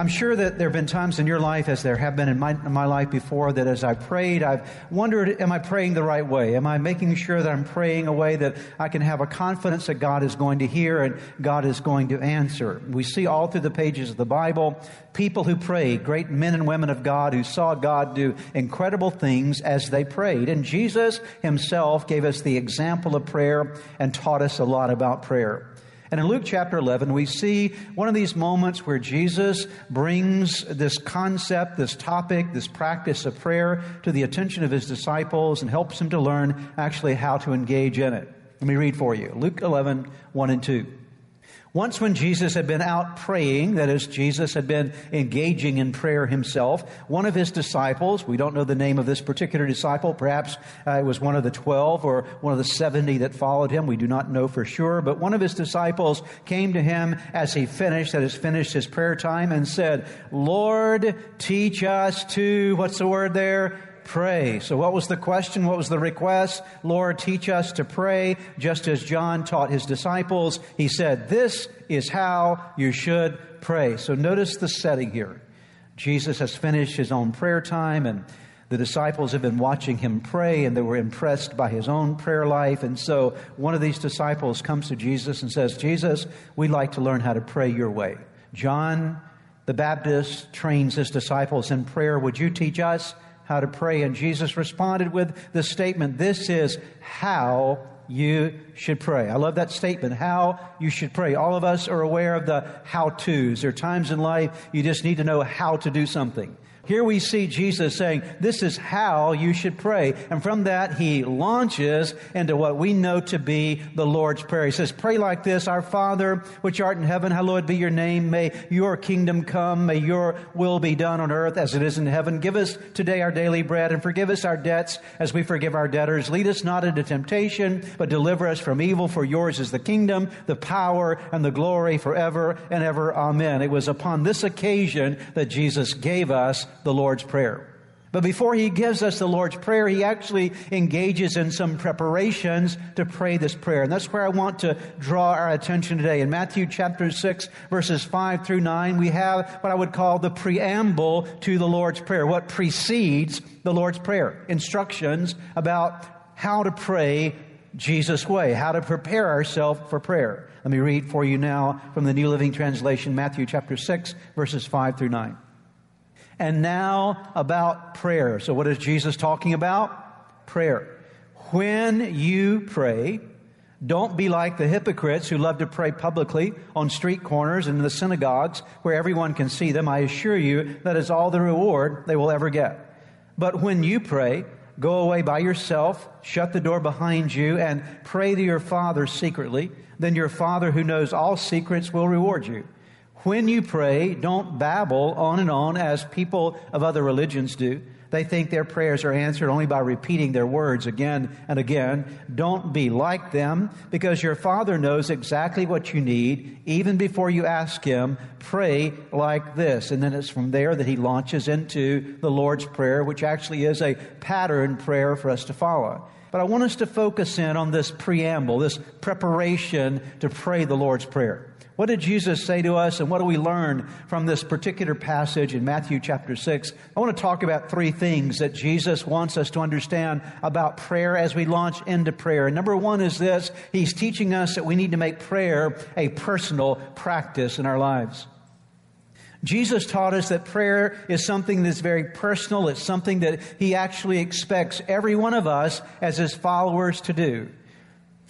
I'm sure that there have been times in your life, as there have been in my, in my life before, that as I prayed, I've wondered, am I praying the right way? Am I making sure that I'm praying a way that I can have a confidence that God is going to hear and God is going to answer? We see all through the pages of the Bible people who prayed, great men and women of God who saw God do incredible things as they prayed. And Jesus himself gave us the example of prayer and taught us a lot about prayer. And in Luke chapter 11, we see one of these moments where Jesus brings this concept, this topic, this practice of prayer to the attention of his disciples and helps them to learn actually how to engage in it. Let me read for you Luke 11, 1 and 2. Once, when Jesus had been out praying, that is, Jesus had been engaging in prayer himself, one of his disciples, we don't know the name of this particular disciple, perhaps uh, it was one of the twelve or one of the seventy that followed him, we do not know for sure, but one of his disciples came to him as he finished, that is, finished his prayer time, and said, Lord, teach us to, what's the word there? Pray. So, what was the question? What was the request? Lord, teach us to pray, just as John taught his disciples. He said, This is how you should pray. So, notice the setting here. Jesus has finished his own prayer time, and the disciples have been watching him pray, and they were impressed by his own prayer life. And so, one of these disciples comes to Jesus and says, Jesus, we'd like to learn how to pray your way. John the Baptist trains his disciples in prayer. Would you teach us? How to pray. And Jesus responded with the statement, This is how you should pray. I love that statement, how you should pray. All of us are aware of the how to's. There are times in life you just need to know how to do something. Here we see Jesus saying, This is how you should pray. And from that, he launches into what we know to be the Lord's Prayer. He says, Pray like this Our Father, which art in heaven, hallowed be your name. May your kingdom come. May your will be done on earth as it is in heaven. Give us today our daily bread and forgive us our debts as we forgive our debtors. Lead us not into temptation, but deliver us from evil. For yours is the kingdom, the power, and the glory forever and ever. Amen. It was upon this occasion that Jesus gave us the Lord's Prayer. But before he gives us the Lord's Prayer, he actually engages in some preparations to pray this prayer. And that's where I want to draw our attention today. In Matthew chapter 6, verses 5 through 9, we have what I would call the preamble to the Lord's Prayer, what precedes the Lord's Prayer. Instructions about how to pray Jesus' way, how to prepare ourselves for prayer. Let me read for you now from the New Living Translation, Matthew chapter 6, verses 5 through 9. And now about prayer. So, what is Jesus talking about? Prayer. When you pray, don't be like the hypocrites who love to pray publicly on street corners and in the synagogues where everyone can see them. I assure you that is all the reward they will ever get. But when you pray, go away by yourself, shut the door behind you, and pray to your Father secretly. Then your Father who knows all secrets will reward you. When you pray, don't babble on and on as people of other religions do. They think their prayers are answered only by repeating their words again and again. Don't be like them because your Father knows exactly what you need even before you ask Him. Pray like this. And then it's from there that He launches into the Lord's Prayer, which actually is a pattern prayer for us to follow. But I want us to focus in on this preamble, this preparation to pray the Lord's Prayer. What did Jesus say to us, and what do we learn from this particular passage in Matthew chapter 6? I want to talk about three things that Jesus wants us to understand about prayer as we launch into prayer. Number one is this He's teaching us that we need to make prayer a personal practice in our lives. Jesus taught us that prayer is something that's very personal. It's something that he actually expects every one of us as his followers to do.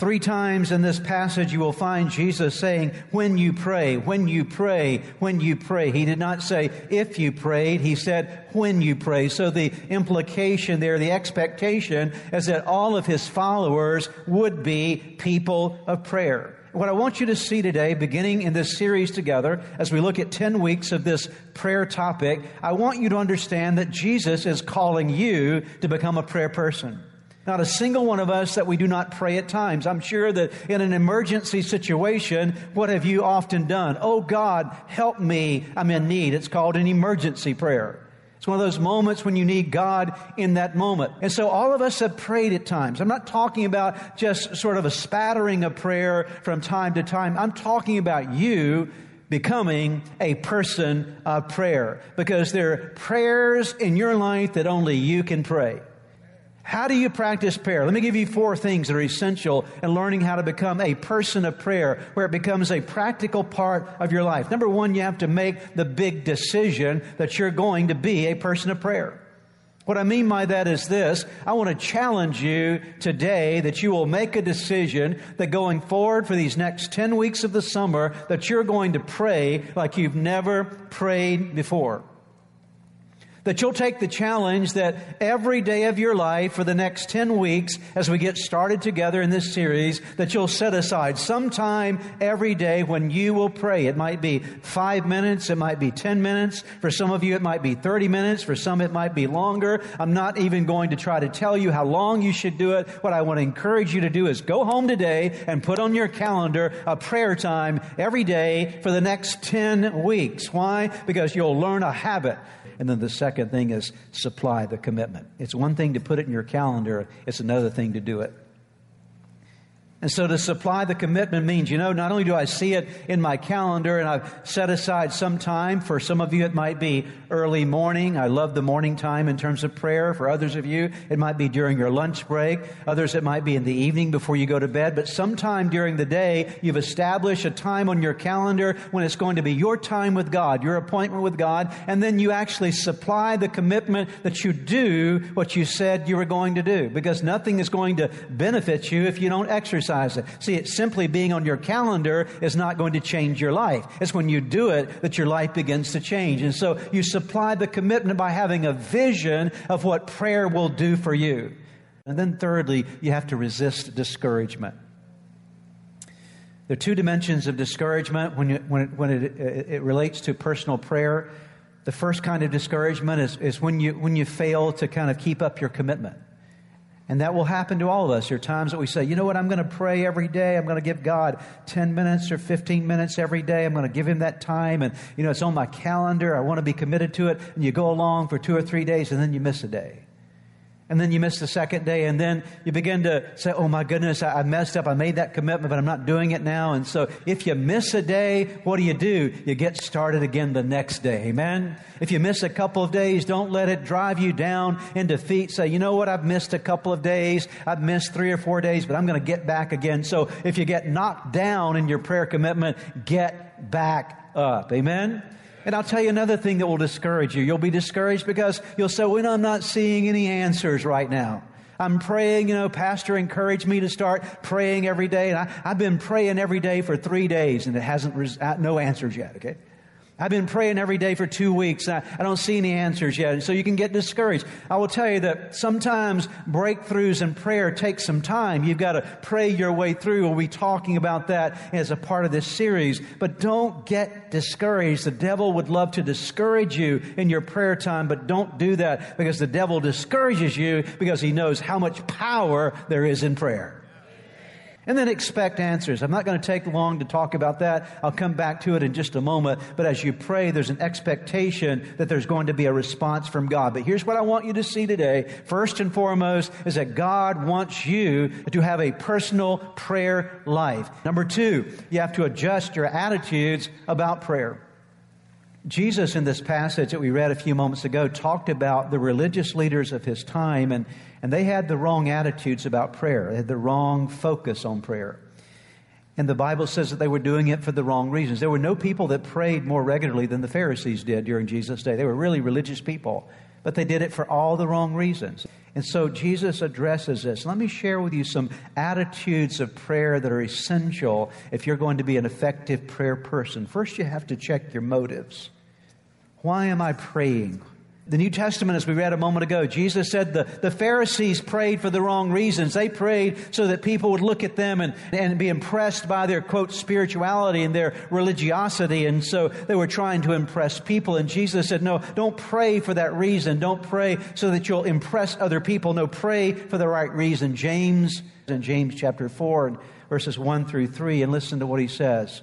Three times in this passage, you will find Jesus saying, when you pray, when you pray, when you pray. He did not say, if you prayed. He said, when you pray. So the implication there, the expectation is that all of his followers would be people of prayer. What I want you to see today, beginning in this series together, as we look at 10 weeks of this prayer topic, I want you to understand that Jesus is calling you to become a prayer person. Not a single one of us that we do not pray at times. I'm sure that in an emergency situation, what have you often done? Oh God, help me. I'm in need. It's called an emergency prayer. It's one of those moments when you need God in that moment. And so all of us have prayed at times. I'm not talking about just sort of a spattering of prayer from time to time. I'm talking about you becoming a person of prayer because there are prayers in your life that only you can pray. How do you practice prayer? Let me give you four things that are essential in learning how to become a person of prayer, where it becomes a practical part of your life. Number one, you have to make the big decision that you're going to be a person of prayer. What I mean by that is this I want to challenge you today that you will make a decision that going forward for these next 10 weeks of the summer, that you're going to pray like you've never prayed before. That you'll take the challenge that every day of your life for the next 10 weeks, as we get started together in this series, that you'll set aside some time every day when you will pray. It might be five minutes, it might be 10 minutes. For some of you, it might be 30 minutes. For some, it might be longer. I'm not even going to try to tell you how long you should do it. What I want to encourage you to do is go home today and put on your calendar a prayer time every day for the next 10 weeks. Why? Because you'll learn a habit and then the second thing is supply the commitment. It's one thing to put it in your calendar, it's another thing to do it. And so to supply the commitment means, you know, not only do I see it in my calendar and I've set aside some time, for some of you it might be early morning. I love the morning time in terms of prayer. For others of you, it might be during your lunch break. Others, it might be in the evening before you go to bed. But sometime during the day, you've established a time on your calendar when it's going to be your time with God, your appointment with God. And then you actually supply the commitment that you do what you said you were going to do. Because nothing is going to benefit you if you don't exercise exercise it. See, it's simply being on your calendar is not going to change your life. It's when you do it that your life begins to change. And so you supply the commitment by having a vision of what prayer will do for you. And then thirdly, you have to resist discouragement. There are two dimensions of discouragement when, you, when, it, when it, it, relates to personal prayer. The first kind of discouragement is, is when, you, when you fail to kind of keep up your commitment. And that will happen to all of us. There are times that we say, you know what, I'm going to pray every day. I'm going to give God 10 minutes or 15 minutes every day. I'm going to give Him that time. And, you know, it's on my calendar. I want to be committed to it. And you go along for two or three days and then you miss a day and then you miss the second day, and then you begin to say, Oh my goodness, I, messed up. I made that commitment, but I'm not doing it now. And so if you miss a day, what do you do? You get started again the next day. Amen? If you miss a couple of days, don't let it drive you down in defeat. Say, you know what? I've missed a couple of days. I've missed three or four days, but I'm going to get back again. So if you get knocked down in your prayer commitment, get back up. Amen? And I'll tell you another thing that will discourage you. You'll be discouraged because you'll say, well, I'm not seeing any answers right now. I'm praying, you know, Pastor encouraged me to start praying every day. And I, have been praying every day for three days and it hasn't, res- uh, no answers yet, okay? I've been praying every day for two weeks. I, I don't see any answers yet. So you can get discouraged. I will tell you that sometimes breakthroughs in prayer take some time. You've got to pray your way through. We'll be talking about that as a part of this series. But don't get discouraged. The devil would love to discourage you in your prayer time, but don't do that because the devil discourages you because he knows how much power there is in prayer. And then expect answers. I'm not going to take long to talk about that. I'll come back to it in just a moment. But as you pray, there's an expectation that there's going to be a response from God. But here's what I want you to see today. First and foremost is that God wants you to have a personal prayer life. Number two, you have to adjust your attitudes about prayer. Jesus, in this passage that we read a few moments ago, talked about the religious leaders of his time, and, and they had the wrong attitudes about prayer. They had the wrong focus on prayer. And the Bible says that they were doing it for the wrong reasons. There were no people that prayed more regularly than the Pharisees did during Jesus' day. They were really religious people, but they did it for all the wrong reasons. And so Jesus addresses this. Let me share with you some attitudes of prayer that are essential if you're going to be an effective prayer person. First, you have to check your motives. Why am I praying? The New Testament, as we read a moment ago, Jesus said the, the Pharisees prayed for the wrong reasons. They prayed so that people would look at them and, and be impressed by their, quote, spirituality and their religiosity. And so they were trying to impress people. And Jesus said, no, don't pray for that reason. Don't pray so that you'll impress other people. No, pray for the right reason. James, in James chapter 4, verses 1 through 3, and listen to what he says.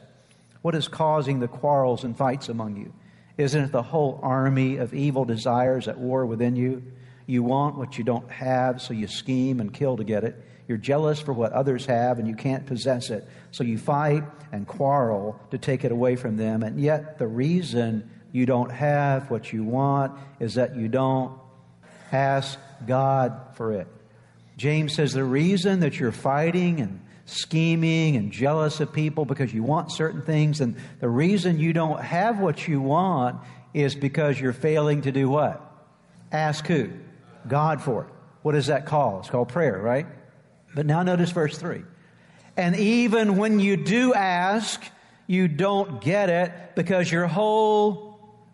What is causing the quarrels and fights among you? Isn't it the whole army of evil desires at war within you? You want what you don't have, so you scheme and kill to get it. You're jealous for what others have, and you can't possess it. So you fight and quarrel to take it away from them. And yet, the reason you don't have what you want is that you don't ask God for it. James says the reason that you're fighting and scheming and jealous of people because you want certain things. And the reason you don't have what you want is because you're failing to do what? Ask who? God for it. What is that called? It's called prayer, right? But now notice verse 3. And even when you do ask, you don't get it because your whole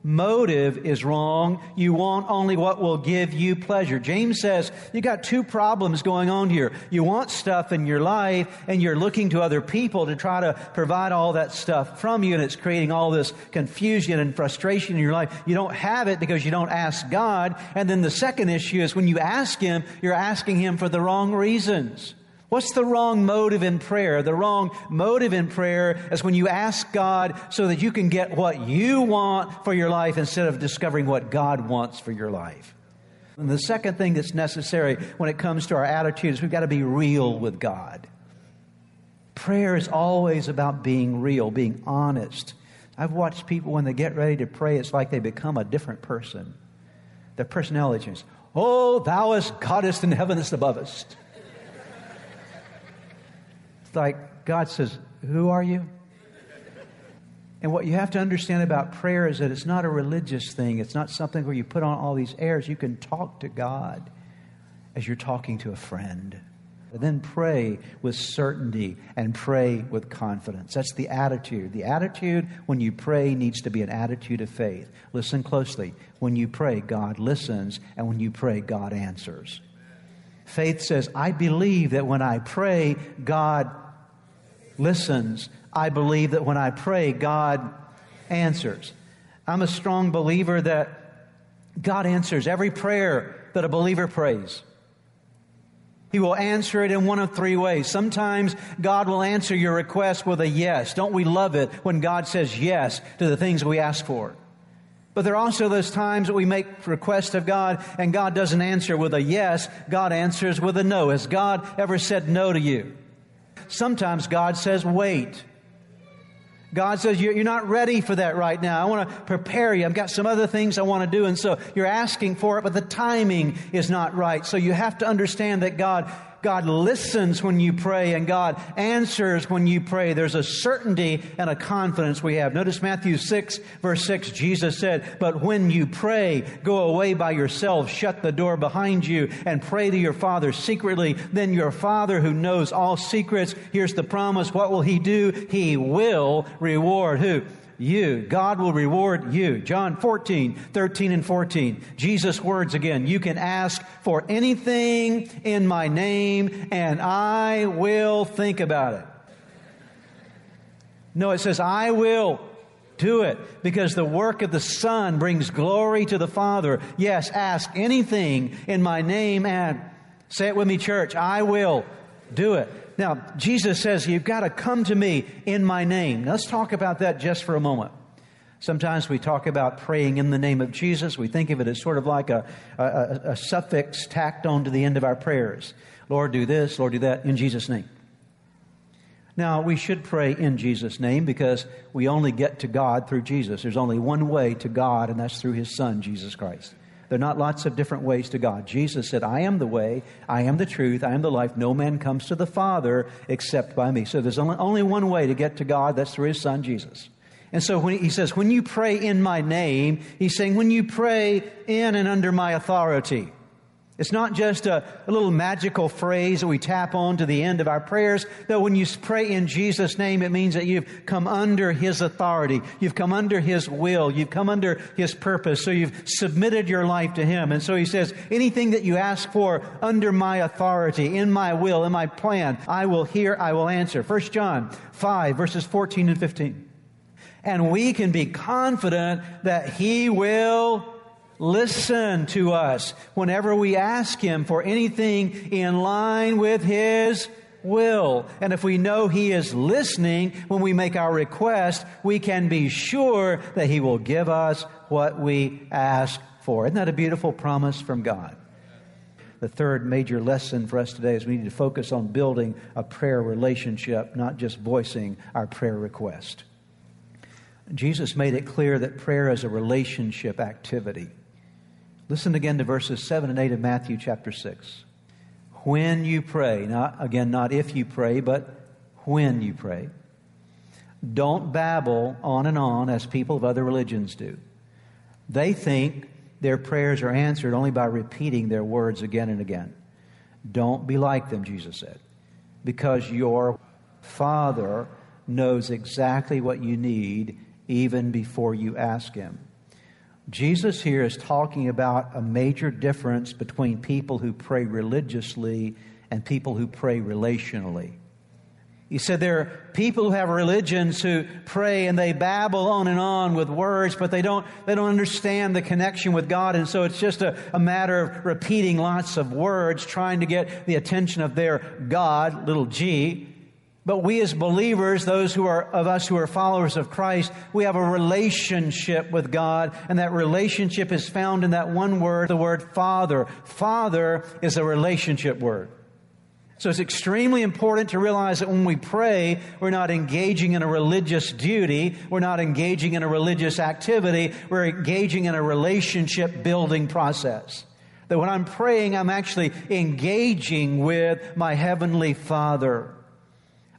motive is wrong. You want only what will give you pleasure. James says you got two problems going on here. You want stuff in your life and you're looking to other people to try to provide all that stuff from you and it's creating all this confusion and frustration in your life. You don't have it because you don't ask God. And then the second issue is when you ask Him, you're asking Him for the wrong reasons. What's the wrong motive in prayer? The wrong motive in prayer is when you ask God so that you can get what you want for your life instead of discovering what God wants for your life. And the second thing that's necessary when it comes to our attitudes, we've got to be real with God. Prayer is always about being real, being honest. I've watched people when they get ready to pray, it's like they become a different person. Their personality changes. Oh, thou as Goddess in heaven is above us like God says, Who are you? And what you have to understand about prayer is that it's not a religious thing. It's not something where you put on all these airs. You can talk to God as you're talking to a friend. And then pray with certainty and pray with confidence. That's the attitude. The attitude when you pray needs to be an attitude of faith. Listen closely. When you pray, God listens, and when you pray, God answers. Faith says, I believe that when I pray, God listens. I believe that when I pray, God answers. I'm a strong believer that God answers every prayer that a believer prays. He will answer it in one of three ways. Sometimes God will answer your request with a yes. Don't we love it when God says yes to the things we ask for? But there are also those times that we make requests of God and God doesn't answer with a yes. God answers with a no. Has God ever said no to you? Sometimes God says, wait. God says, You're not ready for that right now. I want to prepare you. I've got some other things I want to do. And so you're asking for it, but the timing is not right. So you have to understand that God God listens when you pray and God answers when you pray. There's a certainty and a confidence we have. Notice Matthew 6, verse 6, Jesus said, But when you pray, go away by yourself, shut the door behind you, and pray to your Father secretly. Then your Father who knows all secrets, here's the promise. What will He do? He will reward who? You. God will reward you. John 14, 13 and 14. Jesus' words again. You can ask for anything in my name and I will think about it. No, it says, I will do it because the work of the Son brings glory to the Father. Yes, ask anything in my name and say it with me, church. I will do it. Now, Jesus says, You've got to come to me in my name. Let's talk about that just for a moment. Sometimes we talk about praying in the name of Jesus. We think of it as sort of like a, a, a suffix tacked on to the end of our prayers. Lord, do this, Lord, do that, in Jesus' name. Now, we should pray in Jesus' name because we only get to God through Jesus. There's only one way to God, and that's through His Son, Jesus Christ. There are not lots of different ways to God. Jesus said, I am the way, I am the truth, I am the life. No man comes to the Father except by me. So there's only, only one way to get to God. That's through his son, Jesus. And so when he says, when you pray in my name, he's saying, when you pray in and under my authority. It's not just a, a, little magical phrase that we tap on to the end of our prayers. No, when you pray in Jesus' name, it means that you've come under His authority. You've come under His will. You've come under His purpose. So you've submitted your life to Him. And so He says, anything that you ask for under my authority, in my will, in my plan, I will hear, I will answer. 1 John 5, verses 14 and 15. And we can be confident that He will listen to us whenever we ask Him for anything in line with His will. And if we know He is listening when we make our request, we can be sure that He will give us what we ask for. Isn't that a beautiful promise from God? The third major lesson for us today is we need to focus on building a prayer relationship, not just voicing our prayer request. Jesus made it clear that prayer is a relationship activity. Listen again to verses 7 and 8 of Matthew chapter 6. When you pray, not again, not if you pray, but when you pray, don't babble on and on as people of other religions do. They think their prayers are answered only by repeating their words again and again. Don't be like them, Jesus said, because your Father knows exactly what you need even before you ask Him. Jesus here is talking about a major difference between people who pray religiously and people who pray relationally. He said there are people who have religions who pray and they babble on and on with words, but they don't, they don't understand the connection with God. And so it's just a, a matter of repeating lots of words, trying to get the attention of their God, little g. But we as believers, those who are of us who are followers of Christ, we have a relationship with God, and that relationship is found in that one word, the word Father. Father is a relationship word. So it's extremely important to realize that when we pray, we're not engaging in a religious duty, we're not engaging in a religious activity, we're engaging in a relationship building process. That when I'm praying, I'm actually engaging with my Heavenly Father.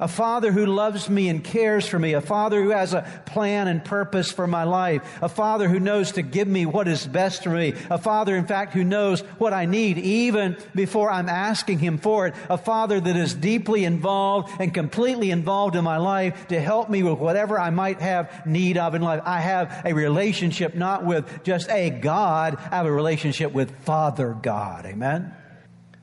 A father who loves me and cares for me. A father who has a plan and purpose for my life. A father who knows to give me what is best for me. A father, in fact, who knows what I need even before I'm asking him for it. A father that is deeply involved and completely involved in my life to help me with whatever I might have need of in life. I have a relationship not with just a God. I have a relationship with Father God. Amen?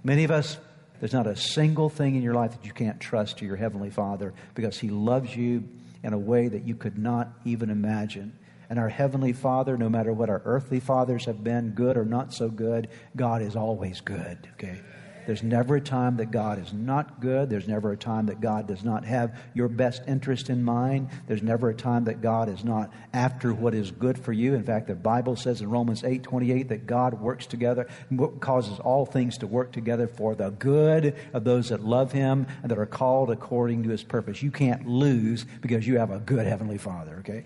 Many of us there's not a single thing in your life that you can't trust to your Heavenly Father because He loves you in a way that you could not even imagine. And our Heavenly Father, no matter what our earthly fathers have been, good or not so good, God is always good, okay? There's never a time that God is not good. There's never a time that God does not have your best interest in mind. There's never a time that God is not after what is good for you. In fact, the Bible says in Romans 8 28 that God works together, causes all things to work together for the good of those that love Him and that are called according to His purpose. You can't lose because you have a good Heavenly Father, okay?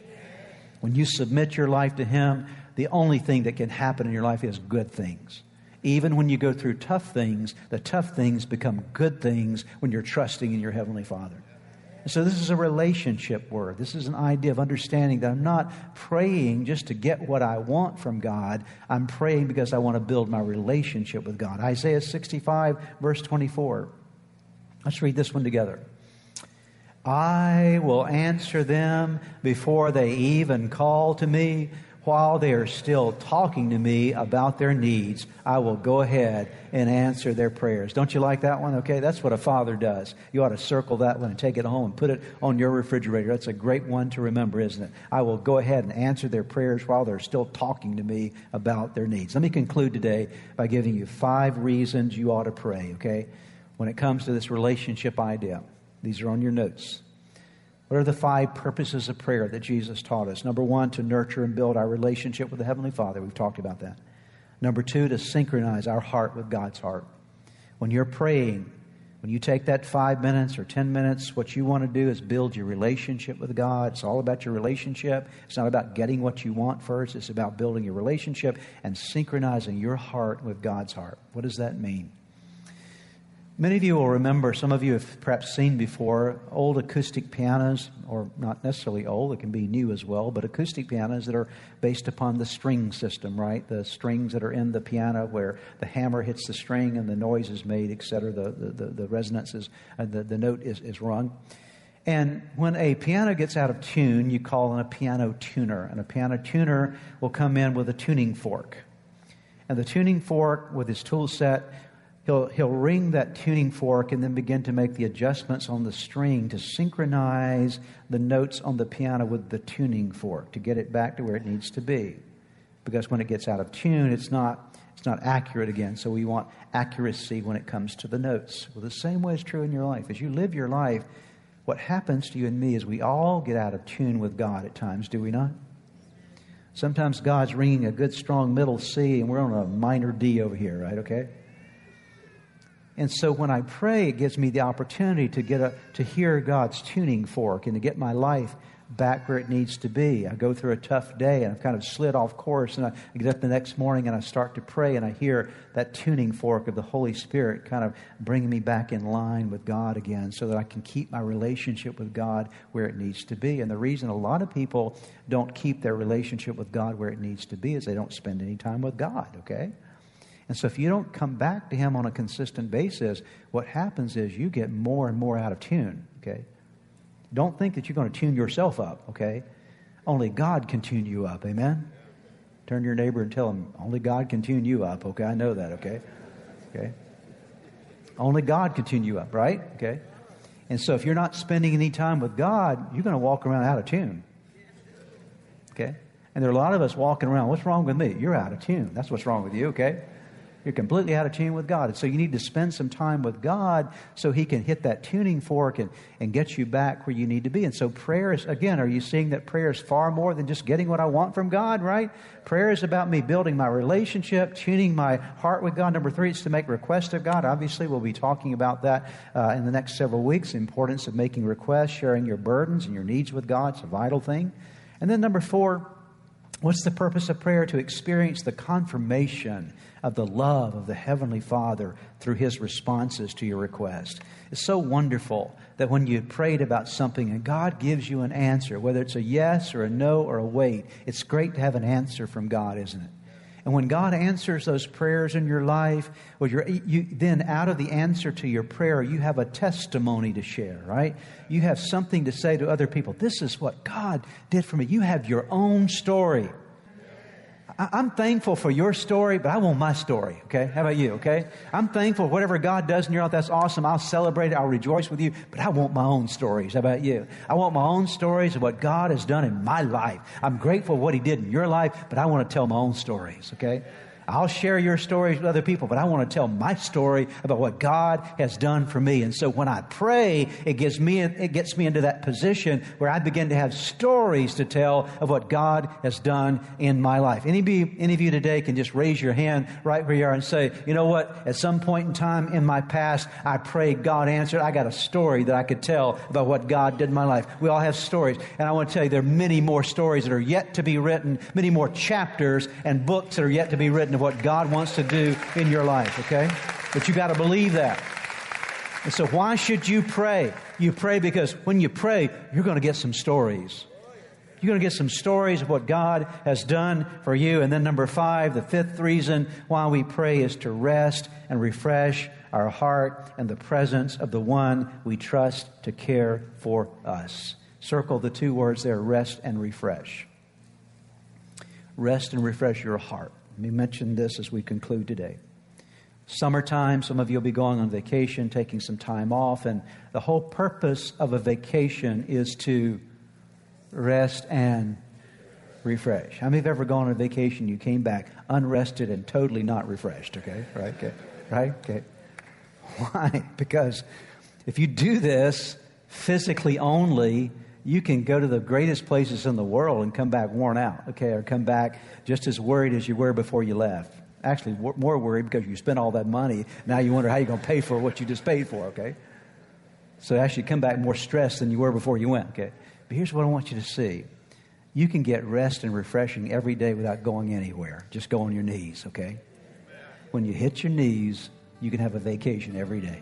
When you submit your life to Him, the only thing that can happen in your life is good things. Even when you go through tough things, the tough things become good things when you're trusting in your Heavenly Father. so, this is a relationship word. This is an idea of understanding that I'm not praying just to get what I want from God. I'm praying because I want to build my relationship with God. Isaiah 65, verse 24. Let's read this one together. I will answer them before they even call to me while they are still talking to me about their needs, I will go ahead and answer their prayers. Don't you like that one? Okay, that's what a father does. You ought to circle that one and take it home and put it on your refrigerator. That's a great one to remember, isn't it? I will go ahead and answer their prayers while they're still talking to me about their needs. Let me conclude today by giving you five reasons you ought to pray, okay? When it comes to this relationship idea, these are on your notes. What are the five purposes of prayer that Jesus taught us? Number one, to nurture and build our relationship with the Heavenly Father. We've talked about that. Number two, to synchronize our heart with God's heart. When you're praying, When you take that five minutes or 10 minutes, what you want to do is build your relationship with God. It's all about your relationship. It's not about getting what you want first, it's about building your relationship and synchronizing your heart with God's heart. What does that mean? Many of you will remember, some of you have perhaps seen before, old acoustic pianos, or not necessarily old, it can be new as well, but acoustic pianos that are based upon the string system, right? The strings that are in the piano where the hammer hits the string and the noise is made, etc., the, the, the, the resonance is, uh, the, the note is, is rung. And when a piano gets out of tune, you call in a piano tuner. And a piano tuner will come in with a tuning fork. And the tuning fork with his tool set he'll, he'll ring that tuning fork and then begin to make the adjustments on the string to synchronize the notes on the piano with the tuning fork to get it back to where it needs to be. Because when it gets out of tune, it's not, it's not accurate again. So we want accuracy when it comes to the notes. Well, the same way is true in your life. As you live your life, what happens to you and me is we all get out of tune with God at times, do we not? Sometimes God's ringing a good, strong middle C, and we're on a minor D over here, right? Okay? And so when I pray, it gives me the opportunity to get a, to hear God's tuning fork and to get my life back where it needs to be. I go through a tough day and I've kind of slid off course and I get up the next morning and I start to pray and I hear that tuning fork of the Holy Spirit kind of bringing me back in line with God again so that I can keep my relationship with God where it needs to be. And the reason a lot of people don't keep their relationship with God where it needs to be is they don't spend any time with God, okay? And so if you don't come back to Him on a consistent basis, what happens is you get more and more out of tune, okay? Don't think that you're going to tune yourself up, okay? Only God can tune you up, amen? Turn to your neighbor and tell him, only God can tune you up, okay? I know that, okay? Okay? Only God can tune you up, right? Okay? And so if you're not spending any time with God, you're going to walk around out of tune. Okay? And there are a lot of us walking around, what's wrong with me? You're out of tune. That's what's wrong with you, okay? You're completely out of tune with God. And so you need to spend some time with God so He can hit that tuning fork and, and get you back where you need to be. And so prayer is, again, are you seeing that prayer is far more than just getting what I want from God, right? Prayer is about me building my relationship, tuning my heart with God. Number three, it's to make requests of God. Obviously, we'll be talking about that uh, in the next several weeks. The importance of making requests, sharing your burdens and your needs with God. It's a vital thing. And then number four, What's the purpose of prayer? To experience the confirmation of the love of the Heavenly Father through His responses to your request. It's so wonderful that when you prayed about something and God gives you an answer, whether it's a yes or a no or a wait, it's great to have an answer from God, isn't it? And when God answers those prayers in your life, well, you're then out of the answer to your prayer, you have a testimony to share, right? You have something to say to other people. This is what God did for me. You have your own story. I'm thankful for your story, but I want my story, okay? How about you, okay? I'm thankful whatever God does in your life, that's awesome. I'll celebrate it, I'll rejoice with you, but I want my own stories. How about you? I want my own stories of what God has done in my life. I'm grateful for what He did in your life, but I want to tell my own stories, okay? I'll share your stories with other people, but I want to tell my story about what God has done for me. And so when I pray, it gives me, it gets me into that position where I begin to have stories to tell of what God has done in my life. Any any of you today can just raise your hand right where you are and say, you know what? At some point in time in my past, I prayed, God answered. I got a story that I could tell about what God did in my life. We all have stories. And I want to tell you, there are many more stories that are yet to be written, many more chapters and books that are yet to be written of what God wants to do in your life, okay? But you got to believe that. And so, why should you pray? You pray because when you pray, you're going to get some stories. You're going to get some stories of what God has done for you. And then, number five, the fifth reason why we pray is to rest and refresh our heart in the presence of the one we trust to care for us. Circle the two words there rest and refresh. Rest and refresh your heart. Let me mention this as we conclude today. Summertime, some of you will be going on vacation, taking some time off, and the whole purpose of a vacation is to rest and refresh. How many have ever gone on a vacation, you came back unrested and totally not refreshed, okay? Right? Okay. Right? Okay. Why? Because if you do this physically only, you can go to the greatest places in the world and come back worn out, okay, or come back just as worried as you were before you left. actually more worried because you spent all that money. Now you wonder how you're going to pay for what you just paid for, okay? So actually come back more stressed than you were before you went, okay? But here's what I want you to see. You can get rest and refreshing every day without going anywhere. Just go on your knees, okay? When you hit your knees, you can have a vacation every day.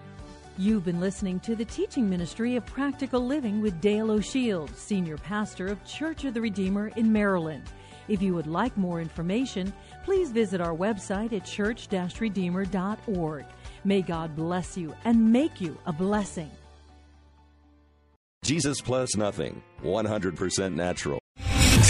You've been listening to the teaching ministry of practical living with Dale O'Shields, senior pastor of Church of the Redeemer in Maryland. If you would like more information, please visit our website at church-redeemer.org. May God bless you and make you a blessing. Jesus plus nothing, 100% natural.